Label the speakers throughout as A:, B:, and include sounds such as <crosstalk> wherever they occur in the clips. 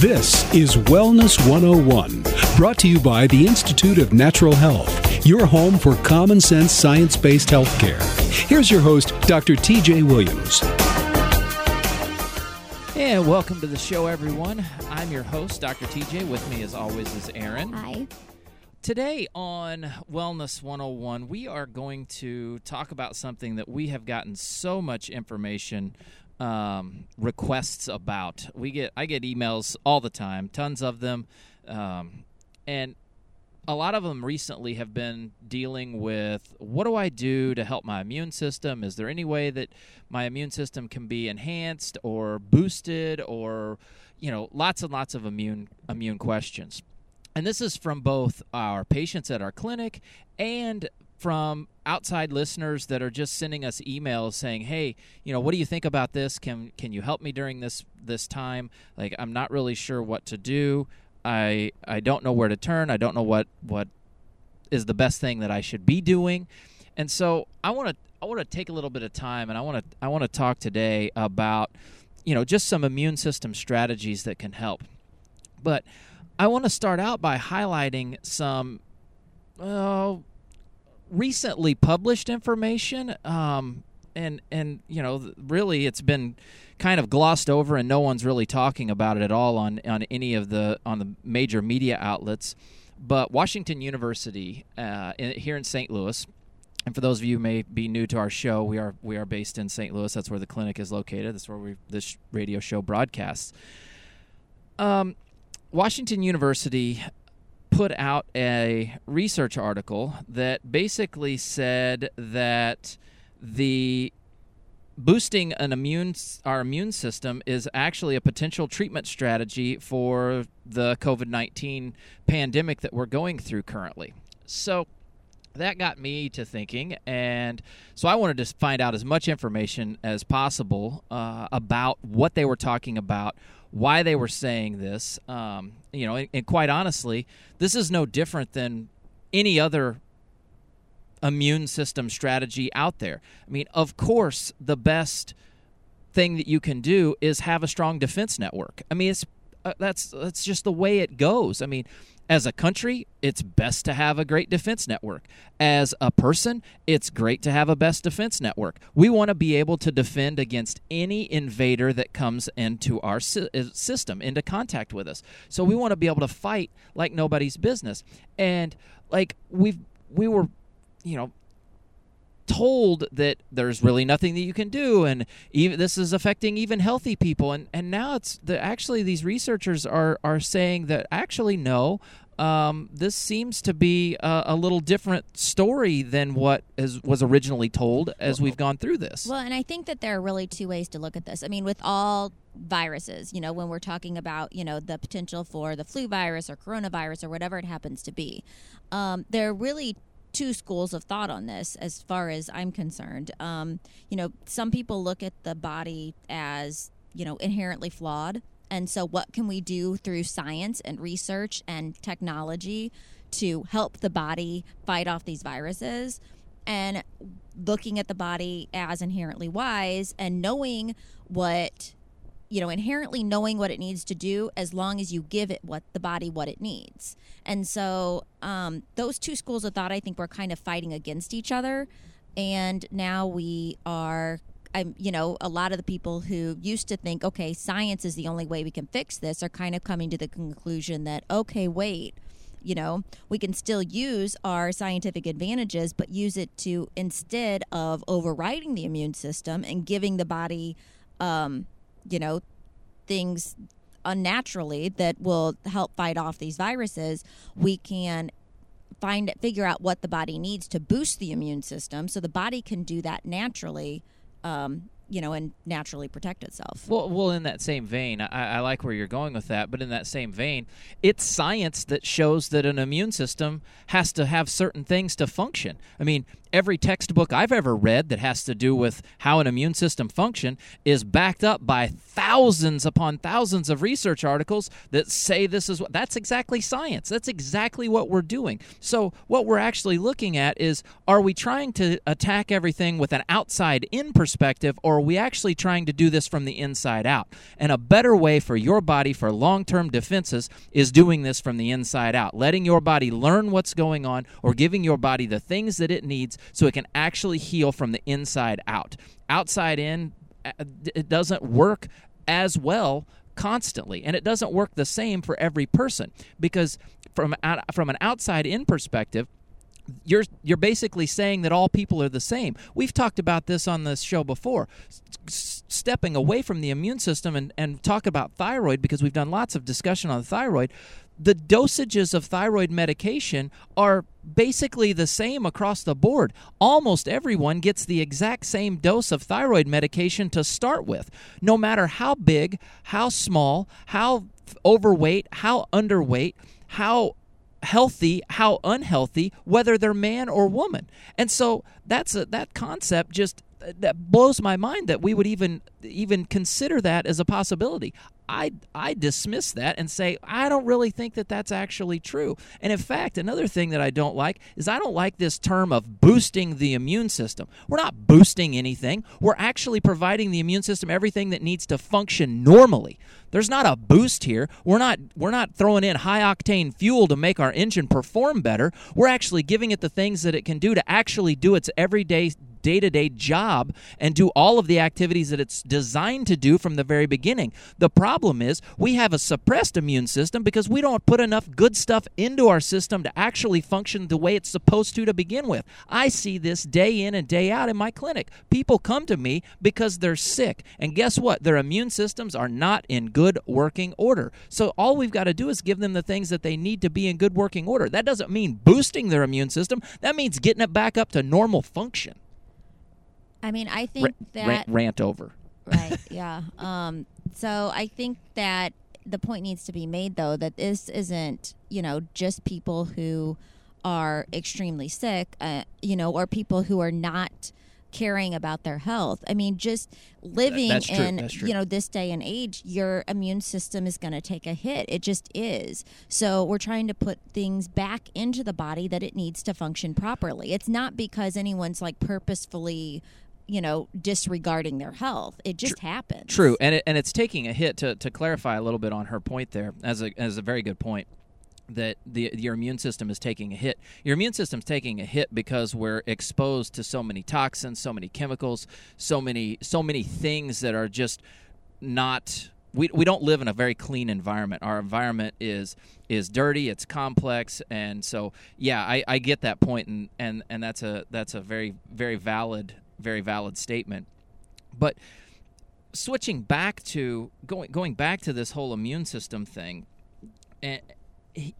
A: This is Wellness 101, brought to you by the Institute of Natural Health, your home for common sense science based healthcare. Here's your host, Dr. TJ Williams.
B: And welcome to the show, everyone. I'm your host, Dr. TJ. With me, as always, is Aaron.
C: Hi.
B: Today on Wellness 101, we are going to talk about something that we have gotten so much information um, requests about. We get I get emails all the time, tons of them, um, and a lot of them recently have been dealing with what do I do to help my immune system? Is there any way that my immune system can be enhanced or boosted, or you know, lots and lots of immune immune questions. And this is from both our patients at our clinic and from outside listeners that are just sending us emails saying, "Hey, you know, what do you think about this? Can can you help me during this this time? Like, I'm not really sure what to do. I I don't know where to turn. I don't know what what is the best thing that I should be doing." And so, I want to I want to take a little bit of time, and I want to I want to talk today about you know just some immune system strategies that can help. But I want to start out by highlighting some. Uh, recently published information, um, and and you know, really, it's been kind of glossed over, and no one's really talking about it at all on on any of the on the major media outlets. But Washington University uh, in, here in St. Louis. And for those of you who may be new to our show, we are we are based in St. Louis. That's where the clinic is located. That's where we this radio show broadcasts. Um, Washington University put out a research article that basically said that the boosting an immune our immune system is actually a potential treatment strategy for the COVID-19 pandemic that we're going through currently. So that got me to thinking, and so I wanted to find out as much information as possible uh, about what they were talking about, why they were saying this. Um, you know, and, and quite honestly, this is no different than any other immune system strategy out there. I mean, of course, the best thing that you can do is have a strong defense network. I mean, it's uh, that's that's just the way it goes. I mean, as a country, it's best to have a great defense network. As a person, it's great to have a best defense network. We want to be able to defend against any invader that comes into our uh, system, into contact with us. So we want to be able to fight like nobody's business. And like we've we were, you know, told that there's really nothing that you can do and even this is affecting even healthy people and and now it's the actually these researchers are are saying that actually no um, this seems to be a, a, little different story than what is, was originally told as we've gone through this.
C: Well, and I think that there are really two ways to look at this. I mean, with all viruses, you know, when we're talking about, you know, the potential for the flu virus or coronavirus or whatever it happens to be, um, there are really two schools of thought on this as far as I'm concerned. Um, you know, some people look at the body as, you know, inherently flawed. And so, what can we do through science and research and technology to help the body fight off these viruses? And looking at the body as inherently wise and knowing what you know inherently knowing what it needs to do as long as you give it what the body what it needs. And so um, those two schools of thought i think were kind of fighting against each other. And now we are I'm, you know, a lot of the people who used to think, okay, science is the only way we can fix this, are kind of coming to the conclusion that, okay, wait, you know, we can still use our scientific advantages, but use it to instead of overriding the immune system and giving the body um, you know, things unnaturally that will help fight off these viruses, we can find figure out what the body needs to boost the immune system so the body can do that naturally um, you know, and naturally protect itself.
B: Well, well, in that same vein, I, I, like where you're going with that. But in that same vein, it's science that shows that an immune system has to have certain things to function. I mean, every textbook I've ever read that has to do with how an immune system function is backed up by thousands upon thousands of research articles that say this is what that's exactly science. That's exactly what we're doing. So what we're actually looking at is are we trying to attack everything with an outside in perspective or are we actually trying to do this from the inside out? And a better way for your body for long-term defenses is doing this from the inside out. Letting your body learn what's going on or giving your body the things that it needs so it can actually heal from the inside out. Outside in, it doesn't work as well constantly and it doesn't work the same for every person because from from an outside in perspective you're you're basically saying that all people are the same. We've talked about this on this show before. S- stepping away from the immune system and, and talk about thyroid because we've done lots of discussion on thyroid the dosages of thyroid medication are basically the same across the board. Almost everyone gets the exact same dose of thyroid medication to start with, no matter how big, how small, how overweight, how underweight, how healthy, how unhealthy, whether they're man or woman. And so that's a, that concept just uh, that blows my mind that we would even even consider that as a possibility. I I dismiss that and say I don't really think that that's actually true. And in fact, another thing that I don't like is I don't like this term of boosting the immune system. We're not boosting anything. We're actually providing the immune system everything that needs to function normally. There's not a boost here. We're not we're not throwing in high octane fuel to make our engine perform better. We're actually giving it the things that it can do to actually do its everyday day to day job and do all of the activities that it's designed to do from the very beginning. The problem is we have a suppressed immune system because we don't put enough good stuff into our system to actually function the way it's supposed to to begin with. I see this day in and day out in my clinic. People come to me because they're sick. And guess what? Their immune systems are not in good working order. So all we've got to do is give them the things that they need to be in good working order. That doesn't mean boosting their immune system, that means getting it back up to normal function.
C: I mean, I think that
B: rant, rant over.
C: Right. <laughs> yeah. Um. So I think that the point needs to be made, though, that this isn't you know just people who are extremely sick, uh, you know, or people who are not caring about their health. I mean, just living in you know this day and age, your immune system is going to take a hit. It just is. So we're trying to put things back into the body that it needs to function properly. It's not because anyone's like purposefully you know disregarding their health it just
B: True.
C: happens
B: True, and it, and it's taking a hit to, to clarify a little bit on her point there as a as a very good point that the your immune system is taking a hit. Your immune system's taking a hit because we're exposed to so many toxins, so many chemicals, so many so many things that are just not we, we don't live in a very clean environment. Our environment is is dirty, it's complex, and so yeah, I, I get that point, and, and, and that's a that's a very very valid very valid statement. But switching back to going going back to this whole immune system thing, and he,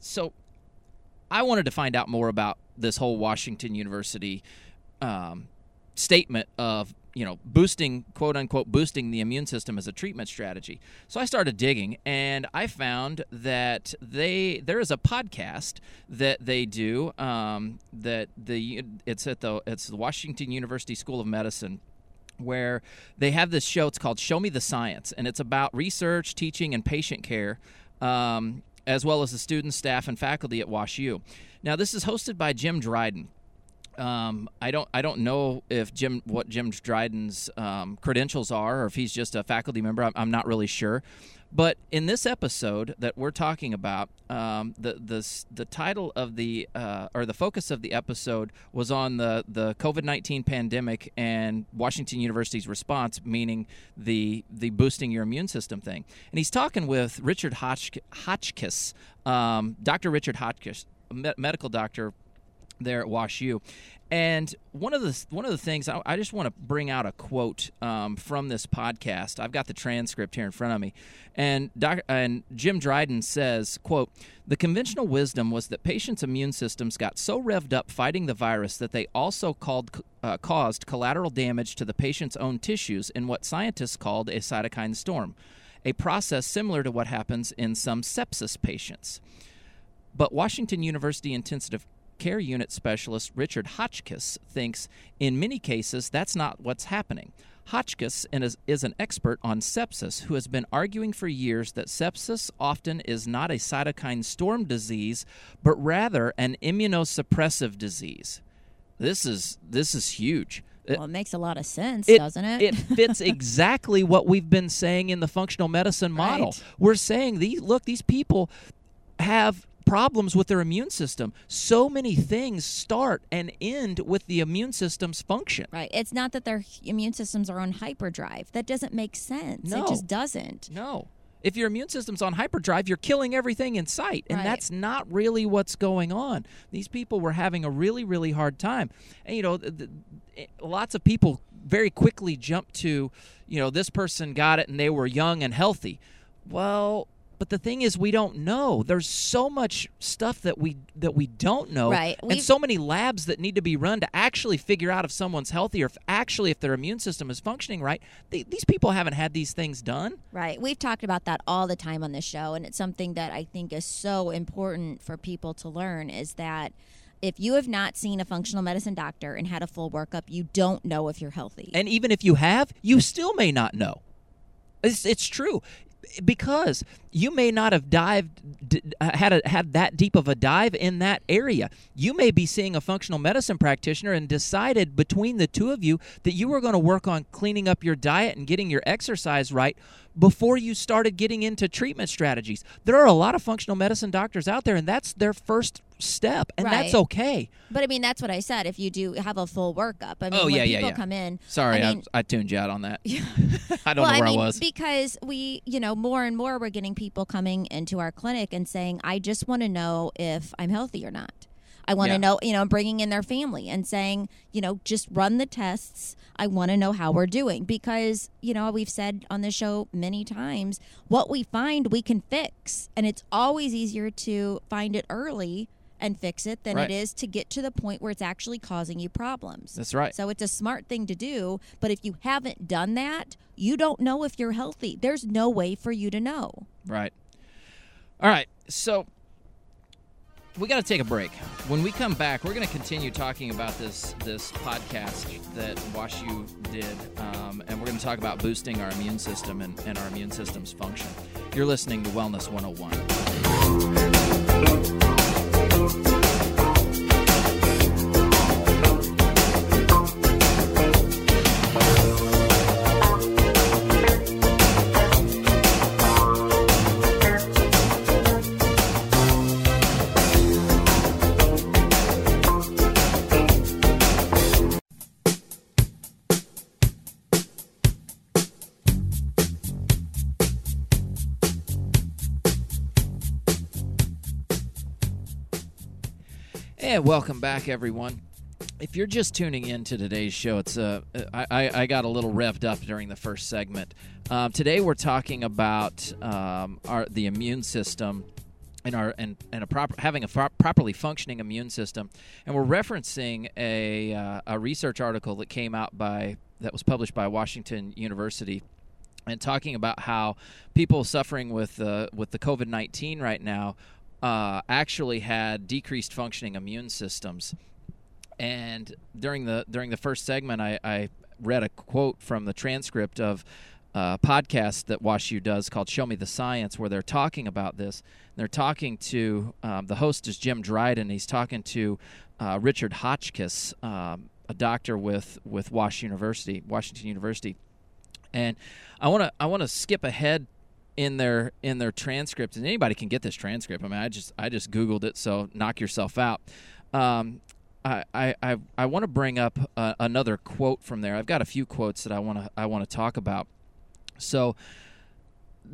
B: so I wanted to find out more about this whole Washington University um, statement of you know, boosting, quote unquote, boosting the immune system as a treatment strategy. So I started digging, and I found that they there is a podcast that they do um, that the it's at the it's the Washington University School of Medicine where they have this show. It's called Show Me the Science, and it's about research, teaching, and patient care, um, as well as the students, staff, and faculty at WashU. Now, this is hosted by Jim Dryden. Um, I don't I don't know if Jim what Jim Dryden's um, credentials are or if he's just a faculty member. I'm, I'm, not really sure. But in this episode that we're talking about, um, the the the title of the uh, or the focus of the episode was on the the COVID nineteen pandemic and Washington University's response, meaning the the boosting your immune system thing. And he's talking with Richard Hotch- Hotchkiss, um, Dr. Richard Hotchkiss, medical doctor there at Wash U. And one of the one of the things I, I just want to bring out a quote um, from this podcast. I've got the transcript here in front of me, and Doc, and Jim Dryden says, "quote The conventional wisdom was that patients' immune systems got so revved up fighting the virus that they also called uh, caused collateral damage to the patient's own tissues in what scientists called a cytokine storm, a process similar to what happens in some sepsis patients." But Washington University intensive care unit specialist Richard Hotchkiss thinks in many cases that's not what's happening. Hotchkiss is an expert on sepsis who has been arguing for years that sepsis often is not a cytokine storm disease, but rather an immunosuppressive disease. This is this is huge.
C: Well, it makes a lot of sense,
B: it,
C: doesn't it?
B: it fits <laughs> exactly what we've been saying in the functional medicine model.
C: Right.
B: We're saying these look, these people have problems with their immune system. So many things start and end with the immune system's function.
C: Right. It's not that their immune systems are on hyperdrive. That doesn't make sense.
B: No.
C: It just doesn't.
B: No. If your immune system's on hyperdrive, you're killing everything in sight. And
C: Right.
B: that's not really what's going on. These people were having a really, really hard time. And, you know, th- th- eh, lots of people very quickly jump to, you know, this person got it and they were young and healthy. Well, but the thing is we don't know there's so much stuff that we that we don't know
C: Right.
B: and
C: We've-
B: so many labs that need to be run to actually figure out if someone's healthy or if actually if their immune system is functioning right they, these people haven't had these things done
C: Right. We've talked about that all the time on this show, and it's something that I think is so important for people to learn is that if you have not seen a functional medicine doctor and had a full workup, you don't know if you're healthy.
B: And even if you have, you still may not know. It's, it's true because you may not have dived d- uh, had a, had that deep of a dive in that area. You may be seeing a functional medicine practitioner and decided between the two of you that you were going to work on cleaning up your diet and getting your exercise right before you started getting into treatment strategies. There are a lot of functional medicine doctors out there and that's their first step and that's okay.
C: but I mean, that's what I said. If you do have a full workup, I mean,
B: Oh,
C: when
B: yeah,
C: people
B: yeah.
C: come in,
B: Sorry,
C: I
B: I,
C: mean,
B: I, tuned you out on that. Yeah. <laughs> I don't
C: well,
B: know where
C: I mean,
B: I was.
C: because we, you know, more and more we're getting people coming into our clinic and saying, "I just want to know if I'm healthy or not." I want to
B: Yeah.
C: know, you know, bringing in their family and saying, you know, just run the tests. I want to know how we're doing because, you know, we've said on the show many times, what we find we can fix, and it's always easier to find it early and fix it than
B: Right.
C: it is to get to the point where it's actually causing you problems.
B: That's right.
C: So it's a smart thing to do, but if you haven't done that, you don't know if you're healthy. There's no way for you to know.
B: Right. All right. So we got to take a break. When we come back, we're going to continue talking about this this podcast that WashU did, um, and we're going to talk about boosting our immune system and, and our immune system's function. You're listening to Wellness 101. Thank you. And welcome back, everyone. If you're just tuning in to today's show, it's uh, I, got a little revved up during the first segment. Um, today we're talking about um, our the immune system and our and, and a proper having a pro- properly functioning immune system, and we're referencing a uh, a research article that came out by that was published by Washington University and talking about how people suffering with uh, with the COVID nineteen right now uh, actually had decreased functioning immune systems. And during the during the first segment, I, I read a quote from the transcript of a podcast that WashU does called "Show Me the Science," where they're talking about this. They're talking to um, the host is Jim Dryden. He's talking to uh, Richard Hotchkiss, um, a doctor with with Wash University, Washington University, and I want to I want to skip ahead in their in their transcript, and anybody can get this transcript. I mean, I just I just googled it, so knock yourself out. Um, I I I, I want to bring up uh, another quote from there. I've got a few quotes that I want to I want to talk about. So.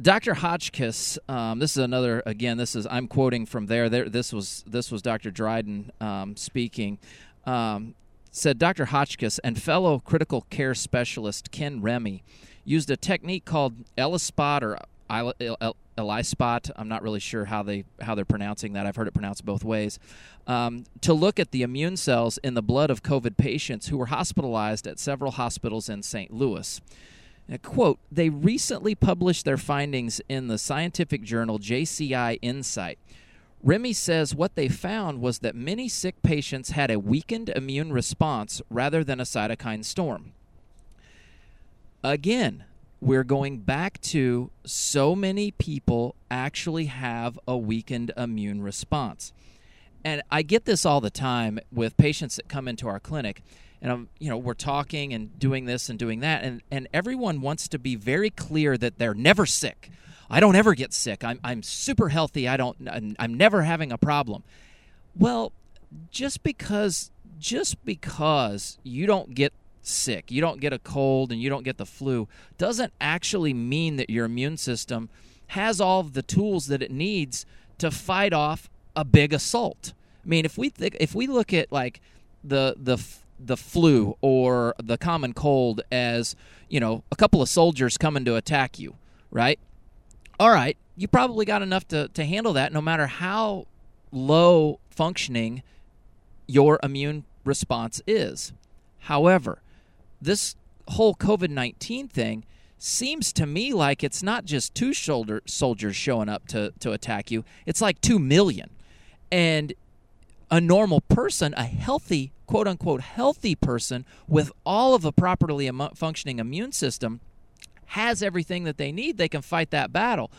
B: Dr. Hotchkiss, um, this is another. Again, this is I'm quoting from there. There, this was this was Dr. Dryden um, speaking. Um, said Dr. Hotchkiss and fellow critical care specialist Ken Remy used a technique called ELISpot or ELISpot. I'm not really sure how they how they're pronouncing that. I've heard it pronounced both ways. Um, to look at the immune cells in the blood of COVID patients who were hospitalized at several hospitals in St. Louis. Quote, they recently published their findings in the scientific journal JCI Insight. Remy says what they found was that many sick patients had a weakened immune response rather than a cytokine storm. Again, we're going back to so many people actually have a weakened immune response. And I get this all the time with patients that come into our clinic and I'm, you know, we're talking and doing this and doing that and and everyone wants to be very clear that they're never sick. I don't ever get sick. I'm I'm super healthy. I don't I'm never having a problem. Well, just because just because you don't get sick, you don't get a cold and you don't get the flu, doesn't actually mean that your immune system has all the tools that it needs to fight off a big assault. I mean, if we if we look at like the the the flu or the common cold as you know a couple of soldiers coming to attack you, right? All right, you probably got enough to to handle that, no matter how low functioning your immune response is. However, this whole COVID 19 thing seems to me like it's not just two shoulder soldiers showing up to, to attack you, it's like two million. And a normal person, a healthy, quote unquote, healthy person with all of a properly functioning immune system, has everything that they need. They can fight that battle.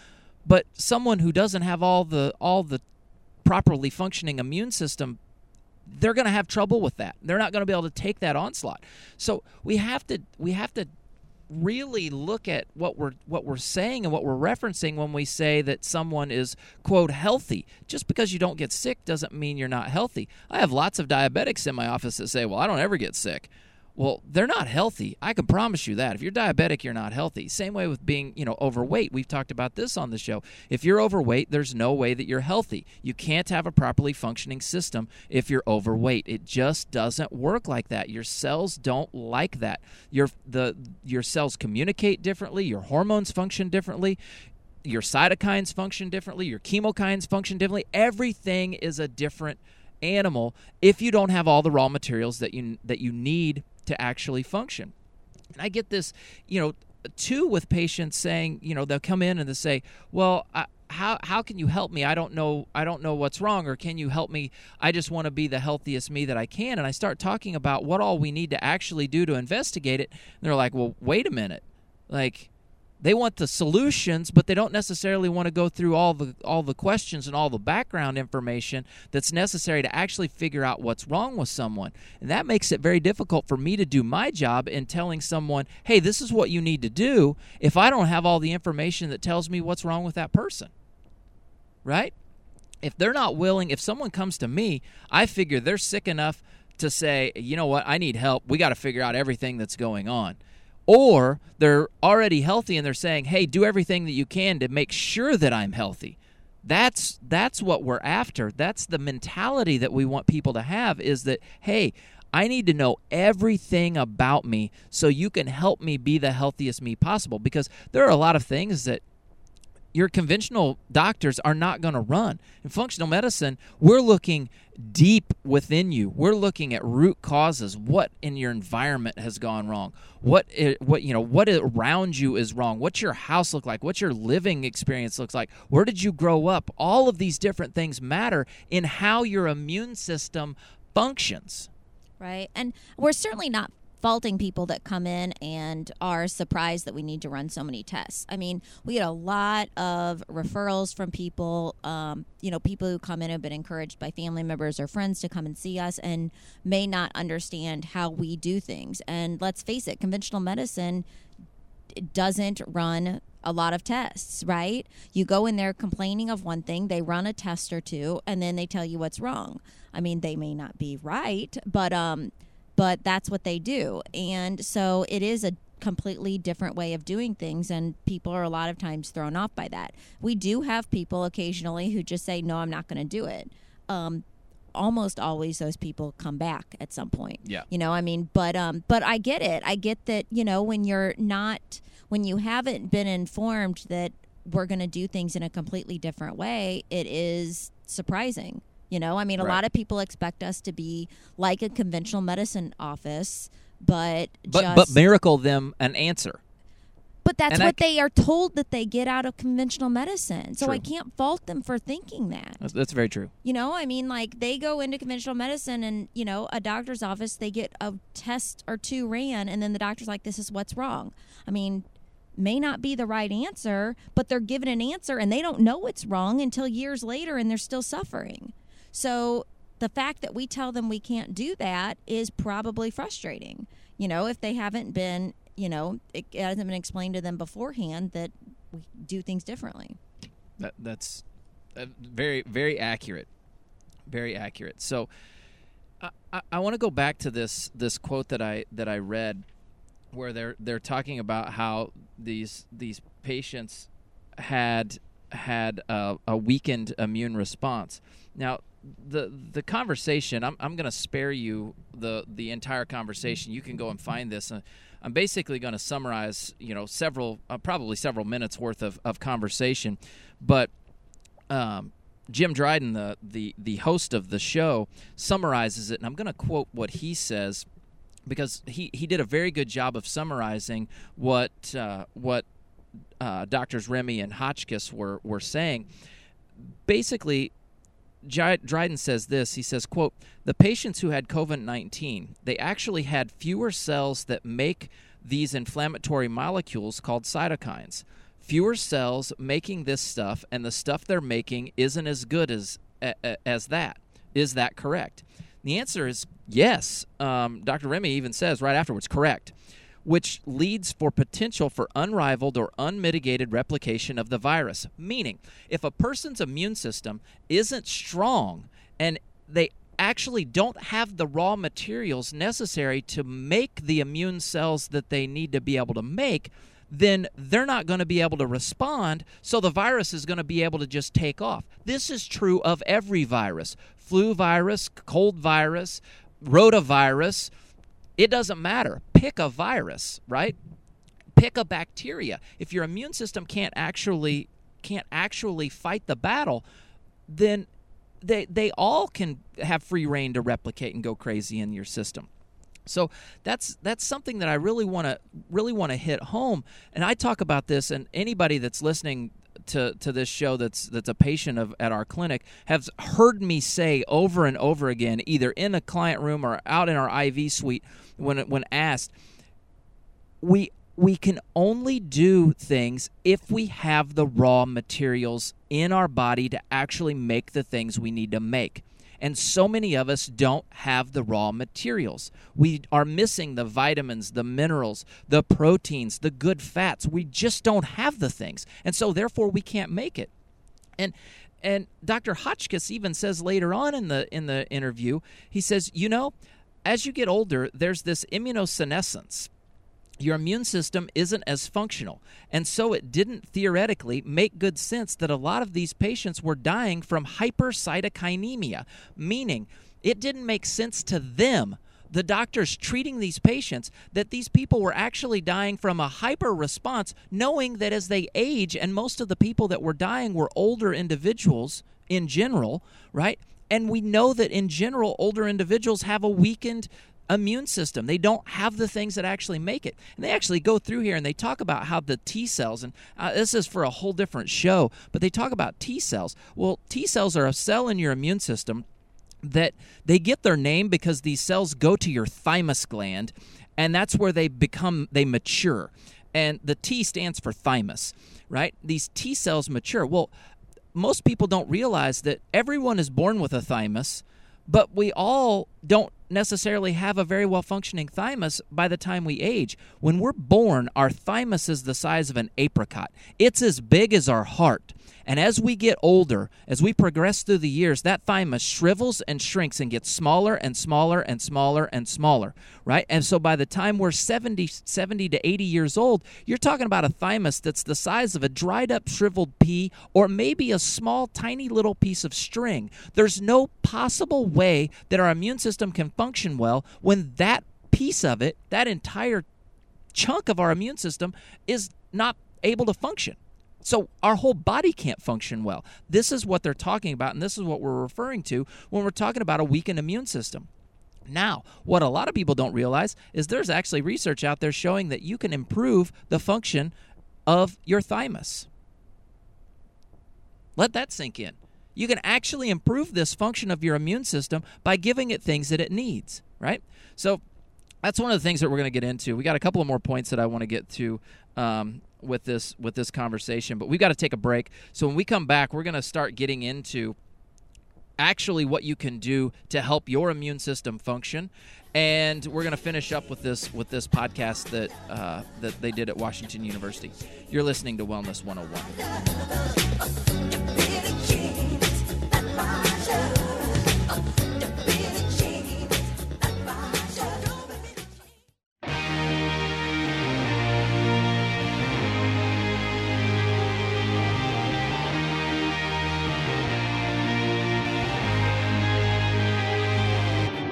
B: But someone who doesn't have all the all the properly functioning immune system they're going to have trouble with that. They're not going to be able to take that onslaught. So we have to we have to really look at what we're what we're saying and what we're referencing when we say that someone is quote healthy. Just because you don't get sick doesn't mean you're not healthy. I have lots of diabetics in my office that say, "Well, I don't ever get sick." Well, they're not healthy. I can promise you that. If you're diabetic, you're not healthy. Same way with being, you know, overweight. We've talked about this on the show. If you're overweight, there's no way that you're healthy. You can't have a properly functioning system if you're overweight. It just doesn't work like that. Your cells don't like that. Your the your cells communicate differently, your hormones function differently your cytokines function differently, your chemokines function differently. Everything is a different animal if you don't have all the raw materials that you that you need to actually function. And I get this, you know, too with patients saying, you know, they'll come in and they say, "Well, I, how how can you help me? I don't know I don't know what's wrong or can you help me? I just want to be the healthiest me that I can." And I start talking about what all we need to actually do to investigate it. And they're like, "Well, wait a minute. Like they want the solutions but they don't necessarily want to go through all the all the questions and all the background information that's necessary to actually figure out what's wrong with someone. And that makes it very difficult for me to do my job in telling someone hey this is what you need to do if i don't have all the information that tells me what's wrong with that person. Right? If they're not willing if someone comes to me i figure they're sick enough to say you know what? I need help. We got to figure out everything that's going on or they're already healthy and they're saying, "Hey, do everything that you can to make sure that I'm healthy." That's that's what we're after. That's the mentality that we want people to have is that, "Hey, I need to know everything about me so you can help me be the healthiest me possible because there are a lot of things that your conventional doctors are not going to run. In functional medicine, we're looking deep within you. We're looking at root causes. What in your environment has gone wrong? What what you know, what around you is wrong? What's your house look like? What's your living experience looks like? Where did you grow up? All of these different things matter in how your immune system functions.
C: Right. And we're certainly not faulting people that come in and are surprised that we need to run so many tests. I mean, we get a lot of referrals from people, um, you know, people who come in have been encouraged by family members or friends to come and see us and may not understand how we do things. And let's face it, conventional medicine doesn't run a lot of tests, right? You go in there complaining of one thing, they run a test or two, and then they tell you what's wrong. I mean, they may not be right, but um, but that's what they do. And so it is a completely different way of doing things and people are a lot of times thrown off by that. We do have people occasionally who just say no, I'm not going to do it. Um, almost always those people come back at some point.
B: Yeah.
C: You know, I mean, but um but I get it. I get that, you know, when you're not when you haven't been informed that we're going to do things in a completely different way, it is surprising. You know, I mean, a right. lot of people expect us to be like a conventional medicine office, but
B: but but miracle them an answer.
C: but that's
B: And
C: what
B: c-
C: they are told that they get out of conventional medicine. So I can't fault them for thinking that.
B: That's, that's very true.
C: You know, I mean, like they go into conventional medicine and, you know, a doctor's office, they get a test or two ran, and then the doctor's like, this is what's wrong. I mean, may not be the right answer, but they're given an answer and they don't know it's wrong until years later and they're still suffering. So the fact that we tell them we can't do that is probably frustrating. You know, if they haven't been, you know, it hasn't been explained to them beforehand that we do things differently.
B: That that's uh, very very accurate, very accurate. So, I, I, I want to go back to this this quote that I that I read, where they're they're talking about how these these patients had had a, a weakened immune response. Now, the the conversation I'm I'm going to spare you the the entire conversation. You can go and find this. Uh, I'm basically going to summarize, you know, several uh, probably several minutes worth of, of conversation, but um, Jim Dryden, the, the the host of the show, summarizes it, and I'm going to quote what he says because he, he did a very good job of summarizing what uh, what uh, doctors Remy and Hotchkiss were were saying. Basically, Dryden says this. He says, "quote The patients who had COVID-19, they actually had fewer cells that make these inflammatory molecules called cytokines. Fewer cells making this stuff, and the stuff they're making isn't as good as as that. Is that correct?" The answer is yes. Um, Dr. Remy even says right afterwards, correct which leads for potential for unrivaled or unmitigated replication of the virus. Meaning, if a person's immune system isn't strong and they actually don't have the raw materials necessary to make the immune cells that they need to be able to make, then they're not going to be able to respond, so the virus is going to be able to just take off. This is true of every virus flu virus, cold virus, rotavirus. It doesn't matter. Pick a virus, right? Pick a bacteria. If your immune system can't actually can't actually fight the battle, then they they all can have free reign to replicate and go crazy in your system. So that's that's something that I really want to really want to hit home. And I talk about this, and anybody that's listening to, to this show that's that's a patient of at our clinic has heard me say over and over again, either in a client room or out in our IV suite, when when asked, we we can only do things if we have the raw materials in our body to actually make the things we need to make. And so many of us don't have the raw materials. We are missing the vitamins, the minerals, the proteins, the good fats. We just don't have the things. And so therefore we can't make it. And and Dr. Hotchkiss even says later on in the in the interview, he says, "You know, as you get older, there's this immunosenescence your immune system isn't as functional. And so it didn't theoretically make good sense that a lot of these patients were dying from hypercytokinemia, meaning it didn't make sense to them. The doctors treating these patients that these people were actually dying from a hyper response, knowing that as they age, and most of the people that were dying were older individuals in general, right? And we know that in general, older individuals have a weakened immune system. They don't have the things that actually make it. And they actually go through here and they talk about how the T cells, and uh, this is for a whole different show, but they talk about T cells. Well, T cells are a cell in your immune system that they get their name because these cells go to your thymus gland, and that's where they become, they mature. And the T stands for thymus, right? These T cells mature. Well, most people don't realize that everyone is born with a thymus, but we all don't necessarily have a very well functioning thymus by the time we age. When we're born, our thymus is the size of an apricot, it's as big as our heart. And as we get older, as we progress through the years, that thymus shrivels and shrinks and gets smaller and smaller and smaller and smaller, right? And so by the time we're 70, 70 to 80 years old, you're talking about a thymus that's the size of a dried up, shriveled pea or maybe a small, tiny little piece of string. There's no possible way that our immune system can function well when that piece of it, that entire chunk of our immune system, is not able to function. So our whole body can't function well. This is what they're talking about, and this is what we're referring to when we're talking about a weakened immune system. Now, what a lot of people don't realize is there's actually research out there showing that you can improve the function of your thymus. Let that sink in. You can actually improve this function of your immune system by giving it things that it needs, right? So that's one of the things that we're going to get into. We got a couple of more points that I want to get to um, with this with this conversation, but we've got to take a break. So when we come back, we're going to start getting into actually what you can do to help your immune system function and we're going to finish up with this with this podcast that uh, that they did at Washington University. You're listening to Wellness 101.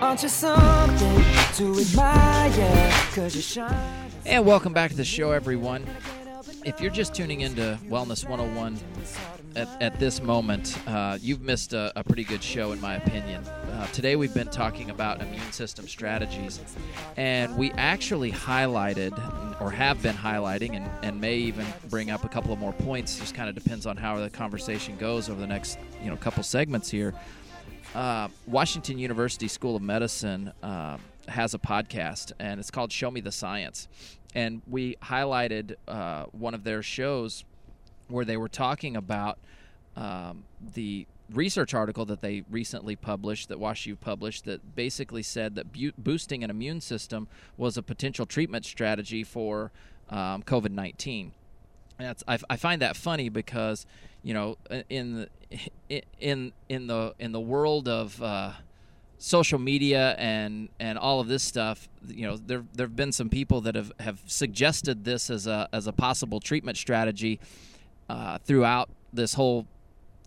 B: Aren't you something to admire? Cause you shine. And welcome back to the show, everyone. If you're just tuning into Wellness 101 at, at this moment, uh, you've missed a, a, pretty good show, in my opinion. Uh, today, we've been talking about immune system strategies, and we actually highlighted, or have been highlighting, and, and may even bring up a couple of more points. Just kind of depends on how the conversation goes over the next, you know, couple segments here uh, Washington University School of Medicine uh, has a podcast, and it's called Show Me the Science. And we highlighted uh, one of their shows where they were talking about um, the research article that they recently published, that WashU published, that basically said that bu- boosting an immune system was a potential treatment strategy for um, COVID 19. I, I find that funny because you know in the in in the in the world of uh, social media and and all of this stuff you know there there've been some people that have have suggested this as a as a possible treatment strategy uh, throughout this whole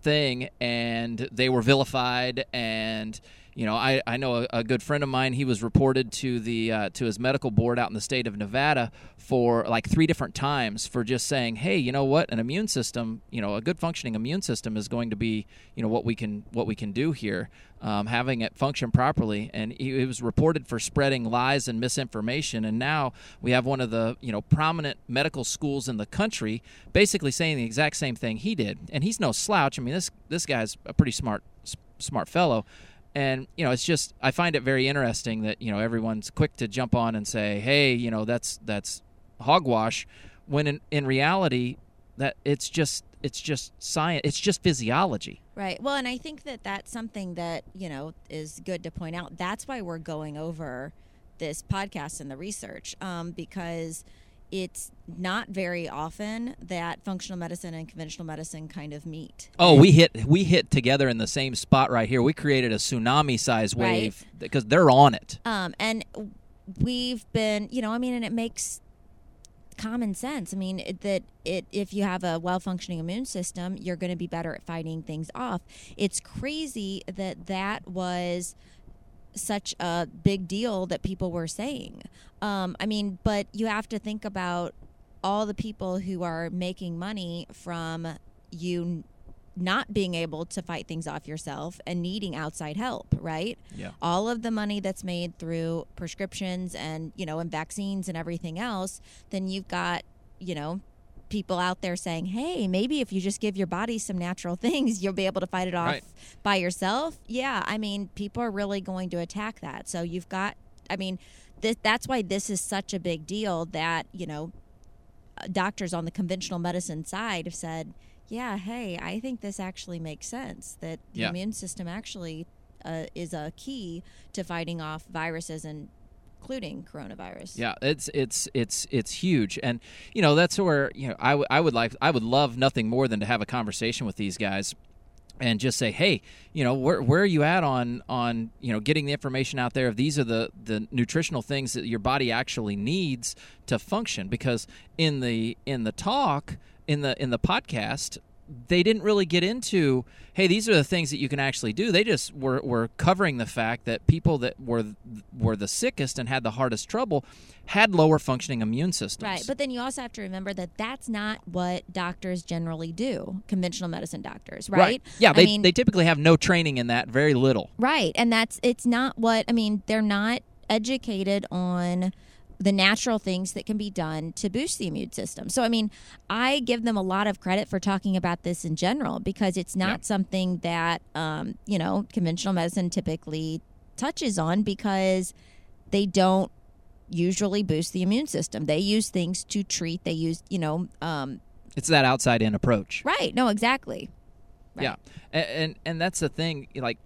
B: thing and they were vilified and you know, I, I know a, a, good friend of mine. He was reported to the uh, to his medical board out in the state of Nevada for like three different times for just saying, "Hey, you know what? An immune system, you know, a good functioning immune system is going to be, you know, what we can what we can do here, um, having it function properly." And he, he was reported for spreading lies and misinformation. And now we have one of the you know prominent medical schools in the country basically saying the exact same thing he did. And he's no slouch. I mean, this this guy's a pretty smart smart fellow and you know it's just i find it very interesting that you know everyone's quick to jump on and say hey you know that's that's hogwash when in, in reality that it's just it's just science it's just physiology.
C: Right. Well and i think that that's something that you know is good to point out. That's why we're going over this podcast and the research um, because it's not very often that functional medicine and conventional medicine kind of meet.
B: Oh, we hit we hit together in the same spot right here. We created a tsunami size wave right. because they're on it.
C: Um, and we've been, you know, I mean, and it makes common sense. I mean, it, that it if you have a well functioning immune system, you're going to be better at fighting things off. It's crazy that that was such a big deal that people were saying. Um, I mean, but you have to think about all the people who are making money from you not being able to fight things off yourself and needing outside help, right?
B: Yeah.
C: All of the money that's made through prescriptions and, you know, and vaccines and everything else, then you've got, you know, people out there saying, hey, maybe if you just give your body some natural <laughs> things, you'll be able to fight it off right. by yourself. Yeah, I mean, people are really going to attack that. So you've got, I mean, this, that's why this is such a big deal that, you know, doctors on the conventional medicine side have said, yeah, hey, I think this actually makes sense that the yeah. immune system actually uh, is a key to fighting off viruses and including coronavirus.
B: Yeah, it's it's it's it's huge, and you know that's where you know I, w- I would like I would love nothing more than to have a conversation with these guys and just say hey you know where, where are you at on on you know getting the information out there? If these are the the nutritional things that your body actually needs to function. Because in the in the talk in the in the podcast they didn't really get into hey these are the things that you can actually do. They just were, were covering the fact that people that were were the sickest and had the hardest trouble had lower functioning immune systems.
C: Right but then you also have to remember that that's not what doctors generally do conventional medicine doctors right, right.
B: yeah they, mean, they typically have no training in that very little.
C: Right and that's it's not what i mean they're not educated on the natural things that can be done to boost the immune system. So, I mean, I give them a lot of credit for talking about this in general because it's not
B: Yeah.
C: something that, um, you know, conventional medicine typically touches on because they don't usually boost the immune system. They use things to treat, they use, you know, um,
B: It's that outside in approach.
C: right. No, exactly. Right.
B: Yeah, and, and and that's the thing. Like,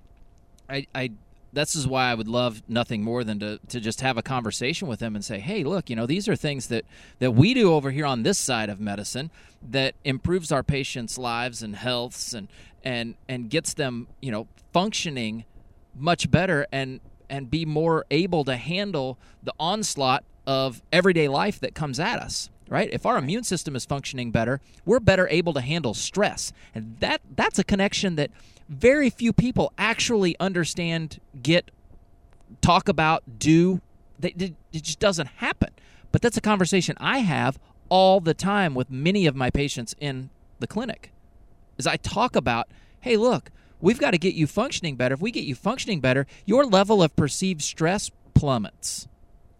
B: I I this is why I would love nothing more than to to just have a conversation with them and say, hey, look, you know, these are things that that we do over here on this side of medicine that improves our patients' lives and healths and and and gets them, you know, functioning much better and and be more able to handle the onslaught of everyday life that comes at us right? If our immune system is functioning better we're better able to handle stress. And that that's a connection that very few people actually understand get talk about do they, it it just doesn't happen but that's a conversation i have all the time with many of my patients in the clinic is I talk about, hey, look, we've got to get you functioning better. If we get you functioning better, your level of perceived stress plummets.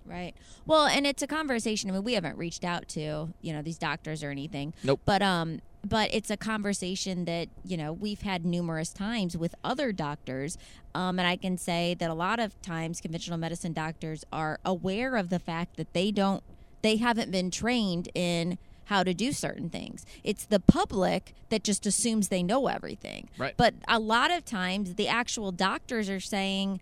C: Right. Well, and it's a conversation. I mean, we haven't reached out to you know these doctors or anything.
B: Nope.
C: But um, but it's a conversation that you know we've had numerous times with other doctors, um, and I can say that a lot of times conventional medicine doctors are aware of the fact that they don't, they haven't been trained in how to do certain things. It's the public that just assumes they know everything.
B: Right.
C: But a lot of times the actual doctors are saying.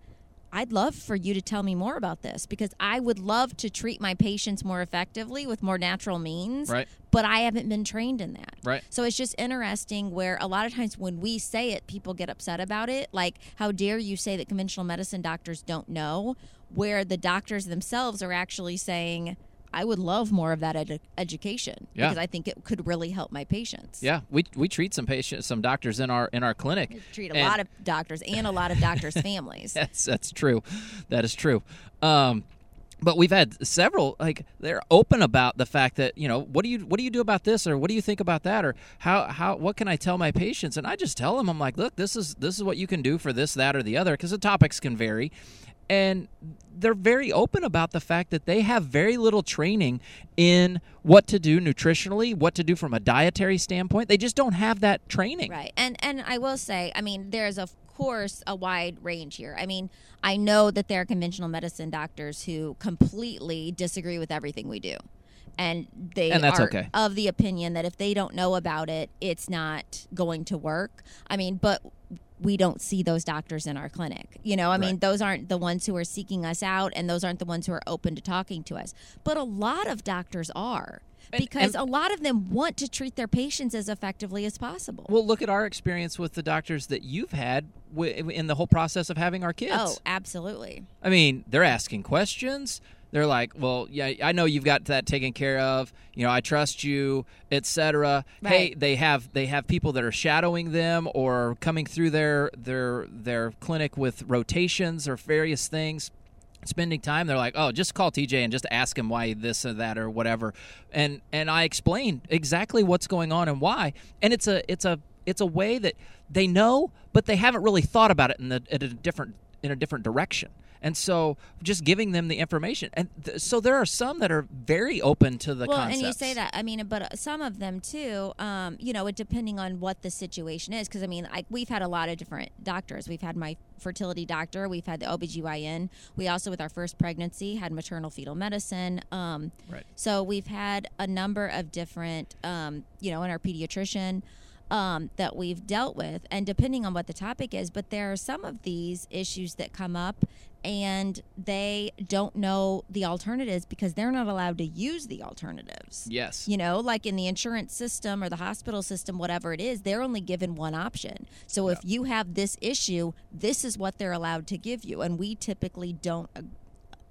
C: I'd love for you to tell me more about this because I would love to treat my patients more effectively with more natural means.
B: Right.
C: But I haven't been trained in that.
B: Right.
C: So it's just interesting where a lot of times when we say it, people get upset about it. Like, how dare you say that conventional medicine doctors don't know? Where the doctors themselves are actually saying, I would love more of that edu- education
B: Yeah.
C: because I think it could really help my patients.
B: Yeah, we, we treat some patients, some doctors in our in our clinic.
C: We treat a
B: And-
C: lot of doctors and a lot of doctors' <laughs> families.
B: That's that's true. That is true. Um, but we've had several like they're open about the fact that you know what do you what do you do about this or what do you think about that or how how what can I tell my patients? And I just tell them I'm like look this is this is what you can do for this that or the other because the topics can vary and they're very open about the fact that they have very little training in what to do nutritionally what to do from a dietary standpoint they just don't have that training
C: Right. And and I will say, I mean, there's of course a wide range here. I mean, I know that there are conventional medicine doctors who completely disagree with everything we do. And they
B: And that's
C: are
B: okay.
C: of the opinion that if they don't know about it, it's not going to work. I mean, but we don't see those doctors in our clinic. You know, I mean, those aren't the ones who are seeking us out and those aren't the ones who are open to talking to us. But a lot of doctors are
B: And-
C: because
B: and-
C: a lot of them want to treat their patients as effectively as possible.
B: Well, look at our experience with the doctors that you've had w- in the whole process of having our kids.
C: Oh, absolutely.
B: I mean, they're asking questions. They're like, "Well, yeah, I know you've got that taken care of. You know, I trust you, etc." Hey, they have they have people that are shadowing them or coming through their their their clinic with rotations or various things spending time. They're like oh just call tj and just ask him why this or that or whatever. And and i explained exactly what's going on and why. And it's a it's a it's a way that they know but they haven't really thought about it in the in a different in a different direction and so just giving them the information and th- so there are some that are very open to the
C: well,
B: concepts
C: and you say that. I mean, but uh, some of them too. Um, you know, it depending on what the situation is. Because I mean, I, we've had a lot of different doctors. We've had my fertility doctor. We've had the OBGYN. We also, with our first pregnancy, had maternal fetal medicine. Um,
B: Right.
C: So we've had a number of different. Um, you know, in our pediatrician. Um, that we've dealt with, and depending on what the topic is, but there are some of these issues that come up and they don't know the alternatives because they're not allowed to use the alternatives.
B: yes
C: You know, like in the insurance system or the hospital system, whatever it is, they're only given one option. So if you have this issue, this is what they're allowed to give you. And we typically don't uh,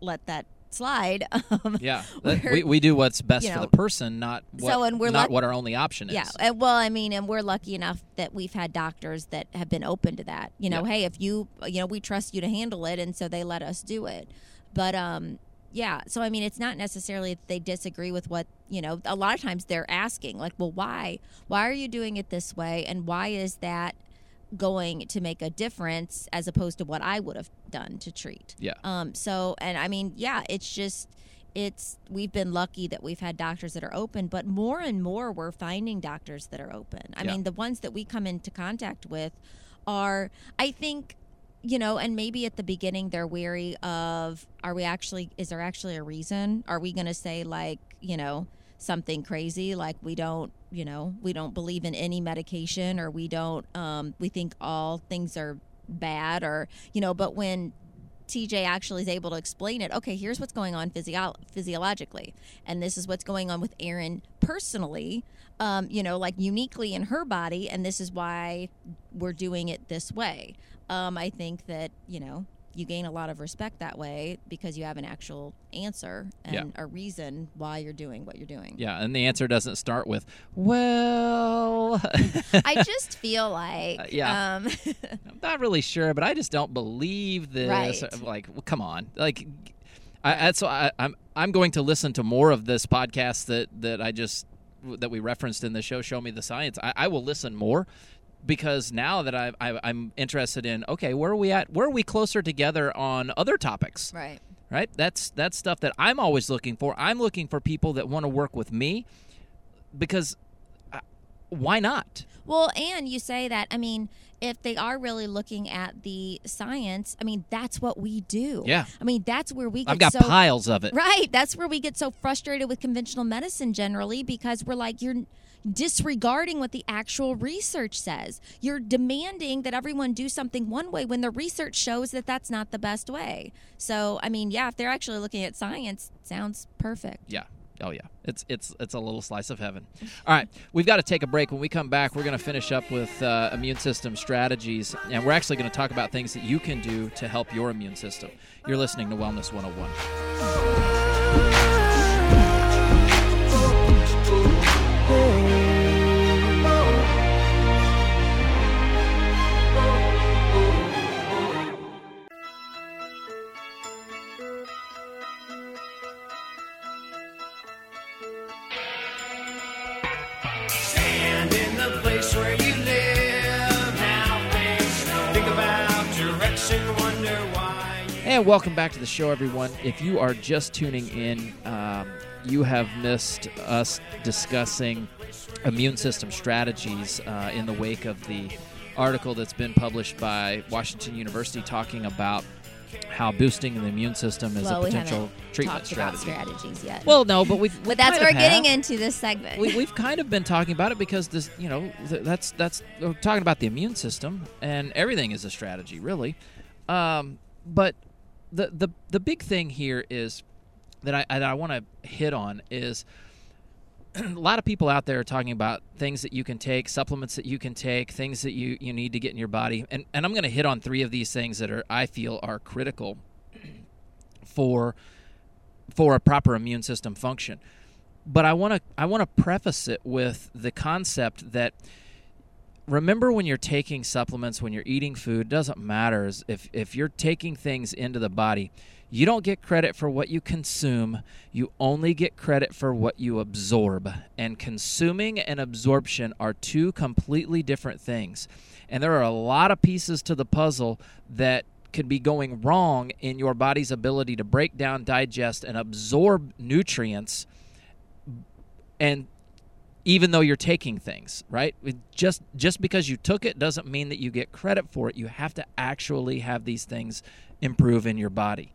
C: let that slide. <laughs> Um,
B: yeah <laughs>
C: where-
B: we, we do what's best
C: you
B: for the person not what,
C: so, and we're
B: not
C: luck-
B: what our only option is
C: Yeah. and- Well, I mean, and we're lucky enough that we've had doctors that have been open to that. You know,
B: Yeah.
C: hey, if you, you know, we trust you to handle it, and so they let us do it. But um, yeah. So I mean, it's not necessarily that they disagree with what you know. A lot of times they're asking, like, well, why? Why are you doing it this way? And why is that? Going to make a difference as opposed to what I would have done to treat.
B: Yeah.
C: Um so and I mean, yeah, it's just it's we've been lucky that we've had doctors that are open, but more and more we're finding doctors that are open. I
B: Yeah.
C: mean, the ones that we come into contact with are, I think, you know, and maybe at the beginning they're weary of, are we actually, is there actually a reason? Are we going to say like, you know, something crazy like we don't, you know, we don't believe in any medication or we don't, um, we think all things are bad or, you know, but when TJ actually is able to explain it. Okay, here's what's going on physio- physiologically, and this is what's going on with Erin personally. Um, you know, like uniquely in her body, and this is why we're doing it this way. Um, I think that you know you gain a lot of respect that way because you have an actual answer and
B: Yeah.
C: a reason why you're doing what you're doing.
B: Yeah, and the answer doesn't start with well.
C: I just <laughs> feel like,
B: Uh, yeah.
C: um, <laughs>
B: I'm not really sure, but I just don't believe this.
C: Right.
B: Like, well, come on, like, I, that's why I, I'm I'm going to listen to more of this podcast that that I just that we referenced in the show. Show me the science. I, I will listen more because now that I, I I'm interested in okay, where are we at? Where are we closer together on other topics?
C: right.
B: right that's that's stuff that i'm always looking for i'm looking for people that want to work with me because uh, why not
C: Well, and you say that, I mean, if they are really looking at the science, I mean, that's what we do.
B: Yeah.
C: I mean, that's where we get
B: i've got
C: so
B: piles of it
C: Right. That's where we get so frustrated with conventional medicine generally because we're like, you're disregarding what the actual research says. You're demanding that everyone do something one way when the research shows that that's not the best way. So, I mean, yeah, if they're actually looking at science, sounds perfect.
B: yeah. Oh yeah. It's it's it's a little slice of heaven. All right. We've got to take a break. When we come back we're going to finish up with uh, immune system strategies and we're actually going to talk about things that you can do to help your immune system. You're listening to wellness 101 And welcome back to the show, everyone. If you are just tuning in, um, you have missed us discussing immune system strategies uh, in the wake of the article that's been published by Washington University talking about how boosting the immune system is
C: well,
B: a
C: we
B: potential
C: haven't
B: treatment
C: talked
B: strategy.
C: about strategies yet.
B: Well, no, but we've. we
C: but that's we're getting
B: have.
C: into this segment.
B: We, we've kind of been talking about it because this, you know, th- that's that's we're talking about the immune system, and everything is a strategy, really. Um, but the the the big thing here is that I that I want to hit on is <clears throat> a lot of people out there are talking about things that you can take, supplements that you can take, things that you you need to get in your body, and and I'm going to hit on three of these things that are I feel are critical <clears throat> for for a proper immune system function. But I want to I want to preface it with the concept that remember when you're taking supplements when you're eating food doesn't matter if if you're taking things into the body you don't get credit for what you consume. You only get credit for what you absorb. And consuming and absorption are two completely different things. And there are a lot of pieces to the puzzle that could be going wrong in your body's ability to break down digest and absorb nutrients and even though you're taking things right It just just because you took it doesn't mean that you get credit for it you have to actually have these things improve in your body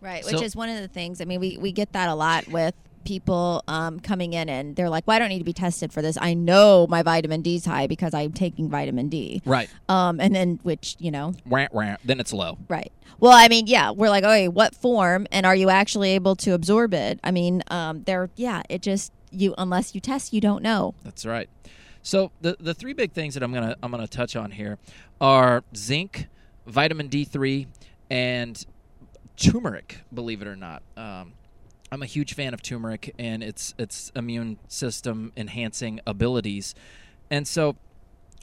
C: Right, which
B: So-
C: is one of the things. I mean, we, we get that a lot with people um, coming in and they're like, well, I don't need to be tested for this. I know my vitamin D's high because I'm taking vitamin D.
B: right
C: Um, and then, which, you know,
B: wah, wah, then it's low
C: right. Well, I mean, yeah, we're like, okay, what form and are you actually able to absorb it? I mean, um, they're, yeah, it just, you, unless you test, you don't know.
B: That's right. So the the three big things that I'm gonna I'm gonna touch on here are zinc, vitamin D3, and turmeric. Believe it or not, um, I'm a huge fan of turmeric and its its immune system enhancing abilities, and so.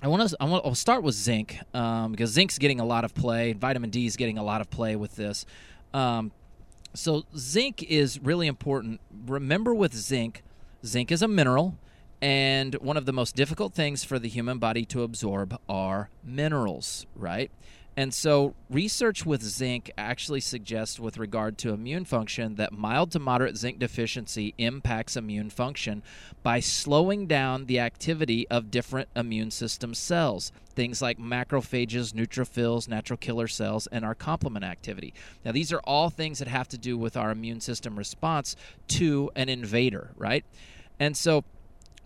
B: I want to. I want. I'll start with zinc um, because zinc's getting a lot of play. Vitamin D is getting a lot of play with this. Um, so zinc is really important. Remember with zinc, zinc is a mineral, and one of the most difficult things for the human body to absorb are minerals, right? And so, research with zinc actually suggests, with regard to immune function, that mild to moderate zinc deficiency impacts immune function by slowing down the activity of different immune system cells, things like macrophages, neutrophils, natural killer cells, and our complement activity. Now, these are all things that have to do with our immune system response to an invader, right? And so,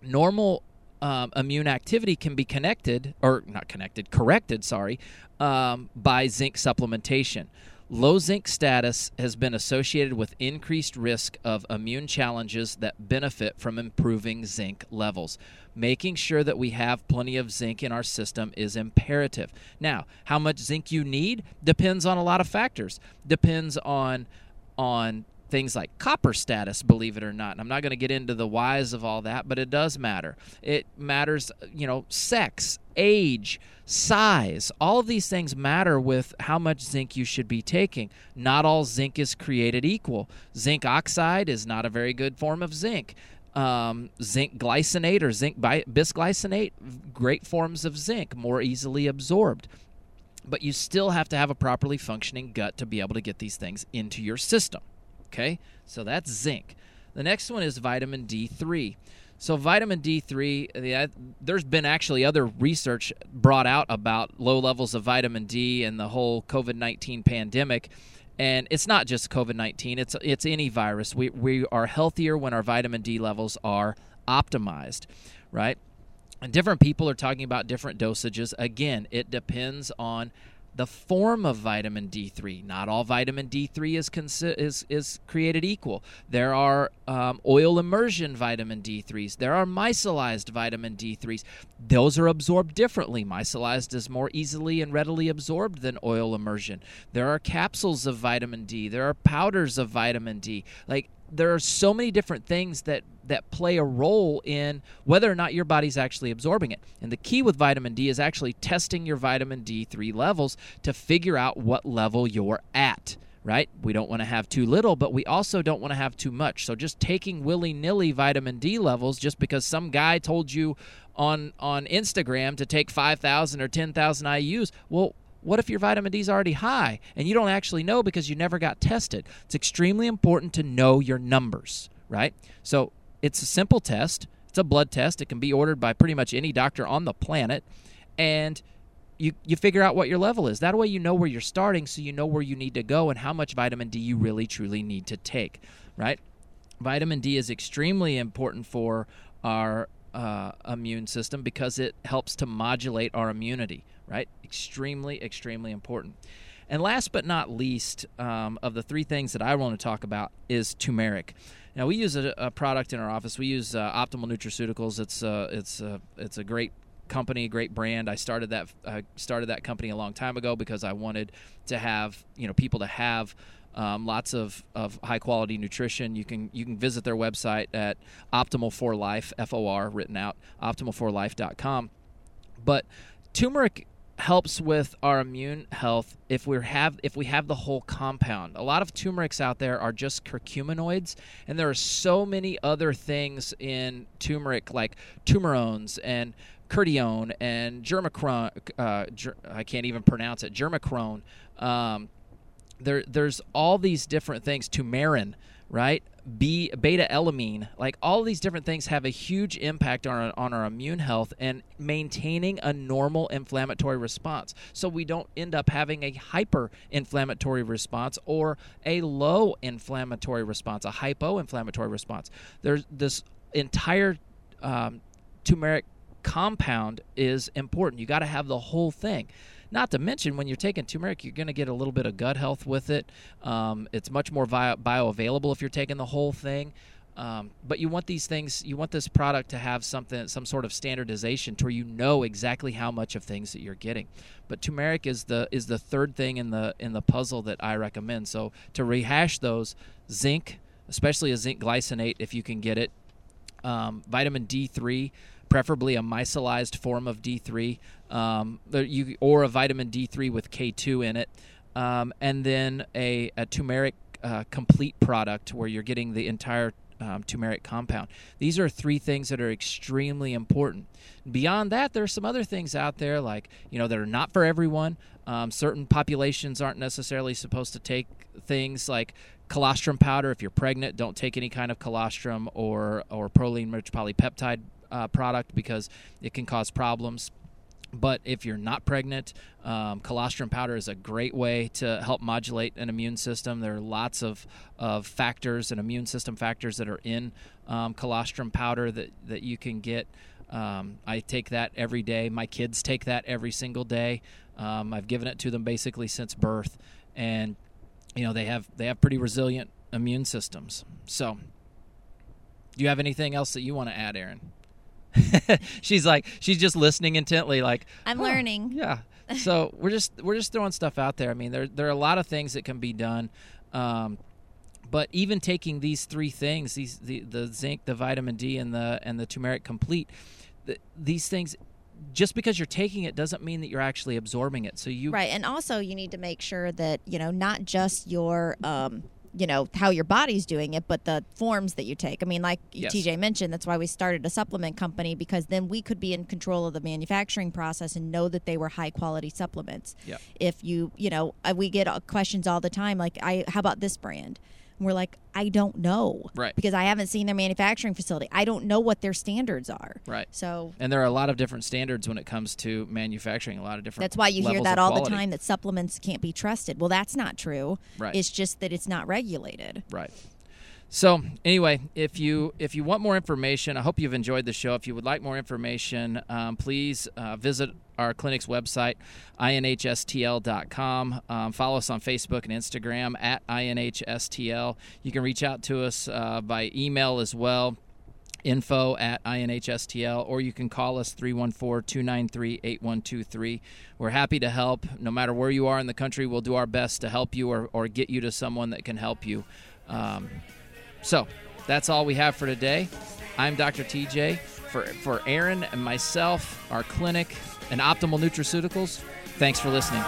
B: normal um, immune activity can be connected, or not connected, corrected, sorry, um, by zinc supplementation. Low zinc status has been associated with increased risk of immune challenges that benefit from improving zinc levels. Making sure that we have plenty of zinc in our system is imperative. Now, how much zinc you need depends on a lot of factors. Depends on on things like copper status, believe it or not. And I'm not going to get into the whys of all that, but it does matter. It matters, you know, sex, age, size. All of these things matter with how much zinc you should be taking. Not all zinc is created equal. Zinc oxide is not a very good form of zinc. Um, zinc glycinate or zinc bisglycinate, great forms of zinc, more easily absorbed. But you still have to have a properly functioning gut to be able to get these things into your system. Okay, so that's zinc. The next one is vitamin D3. So vitamin D3, uh, there's been actually other research brought out about low levels of vitamin D and the whole COVID-19 pandemic. And it's not just COVID-19; it's it's any virus. We we are healthier when our vitamin D levels are optimized, right? And different people are talking about different dosages. Again, it depends on the form of vitamin D3. Not all vitamin D3 is consi- is is created equal. There are um, oil immersion vitamin D3s. There are micellized vitamin D3s. Those are absorbed differently. Micellized is more easily and readily absorbed than oil immersion. There are capsules of vitamin D. There are powders of vitamin D. Like there are so many different things that that play a role in whether or not your body's actually absorbing it. And the key with vitamin D is actually testing your vitamin D3 levels to figure out what level you're at. Right? We don't want to have too little, but we also don't want to have too much. So just taking willy-nilly vitamin D levels just because some guy told you on on Instagram to take 5,000 or 10,000 IUs, well, what if your vitamin D is already high and you don't actually know because you never got tested? It's extremely important to know your numbers, right? So it's a simple test. It's a blood test. It can be ordered by pretty much any doctor on the planet. And you, you figure out what your level is. That way you know where you're starting so you know where you need to go and how much vitamin D you really truly need to take, right? Vitamin D is extremely important for our uh, immune system because it helps to modulate our immunity right? Extremely, extremely important. And last but not least, um, of the three things that I want to talk about is turmeric. Now we use a, a product in our office. We use uh, Optimal Nutraceuticals. It's uh, it's uh, it's a great company, great brand. I started that I started that company a long time ago because I wanted to have you know people to have um, lots of, of high quality nutrition. You can you can visit their website at Optimal for Life, F O R written out, optimalforlife.com. But turmeric helps with our immune health if we have if we have the whole compound. A lot of turmerics out there are just curcuminoids, and there are so many other things in turmeric like turmerones and curtione and germacrone. Uh, ger- I can't even pronounce it. Germacrone. Um, there, there's all these different things. Turmeric, right? B, beta alanine, like all these different things have a huge impact on our, on our immune health and maintaining a normal inflammatory response. So we don't end up having a hyper inflammatory response or a low inflammatory response, a hypo inflammatory response. There's this entire um, turmeric compound is important. You got to have the whole thing. Not to mention, when you're taking turmeric, you're going to get a little bit of gut health with it. Um, it's much more bio- bioavailable if you're taking the whole thing. Um, but you want these things, you want this product to have something, some sort of standardization to where you know exactly how much of things that you're getting. But turmeric is the is the third thing in the in the puzzle that I recommend. So to rehash those, zinc, especially a zinc glycinate if you can get it, um, vitamin D3 preferably a micellized form of D3, um, you, or a vitamin D3 with K2 in it, um, and then a, a turmeric uh, complete product where you're getting the entire um, turmeric compound. These are three things that are extremely important. Beyond that, there are some other things out there, like you know, that are not for everyone. Um, certain populations aren't necessarily supposed to take things like colostrum powder. If you're pregnant, don't take any kind of colostrum or or proline rich polypeptide uh, product because it can cause problems. But if you're not pregnant, um, colostrum powder is a great way to help modulate an immune system. There are lots of, of factors and immune system factors that are in um, colostrum powder that, that you can get. Um, I take that every day. My kids take that every single day. Um, I've given it to them basically since birth, and you know they have they have pretty resilient immune systems. So, do you have anything else that you want to add, Erin? <laughs> she's like she's just listening intently like
C: I'm
B: "Huh,
C: learning."
B: yeah. <laughs> So we're just we're just throwing stuff out there. I mean there there are a lot of things that can be done um, but even taking these three things these the, the zinc the vitamin d and the and the turmeric complete th- these things just because you're taking it doesn't mean that you're actually absorbing it. So you
C: Right, and also you need to make sure that you know not just your um, you know how your body's doing it, but the forms that you take. I mean, like
B: Yes.
C: TJ mentioned, that's why we started a supplement company because then we could be in control of the manufacturing process and know that they were high quality supplements.
B: Yep.
C: If you you know we get questions all the time like I how about this brand. And we're like, I don't know,
B: Right.
C: Because I haven't seen their manufacturing facility. I don't know what their standards are,
B: Right.
C: So
B: and there are a lot of different standards when it comes to manufacturing a lot of different
C: That's why you hear that all the time that supplements can't be trusted. Well, that's not true.
B: Right.
C: It's just that it's not regulated.
B: Right. So anyway, if you if you want more information, I hope you've enjoyed the show. If you would like more information, um, please uh, visit our clinic's website, inhstl.com. Um, follow us on Facebook and Instagram at inhstl. You can reach out to us uh, by email as well info at inhstl or you can call us 314-293-8123 we're happy to help no matter where you are in the country we'll do our best to help you or, or get you to someone that can help you um, so that's all we have for today. I'm dr tj for, for erin and myself our clinic and optimal nutraceuticals thanks for listening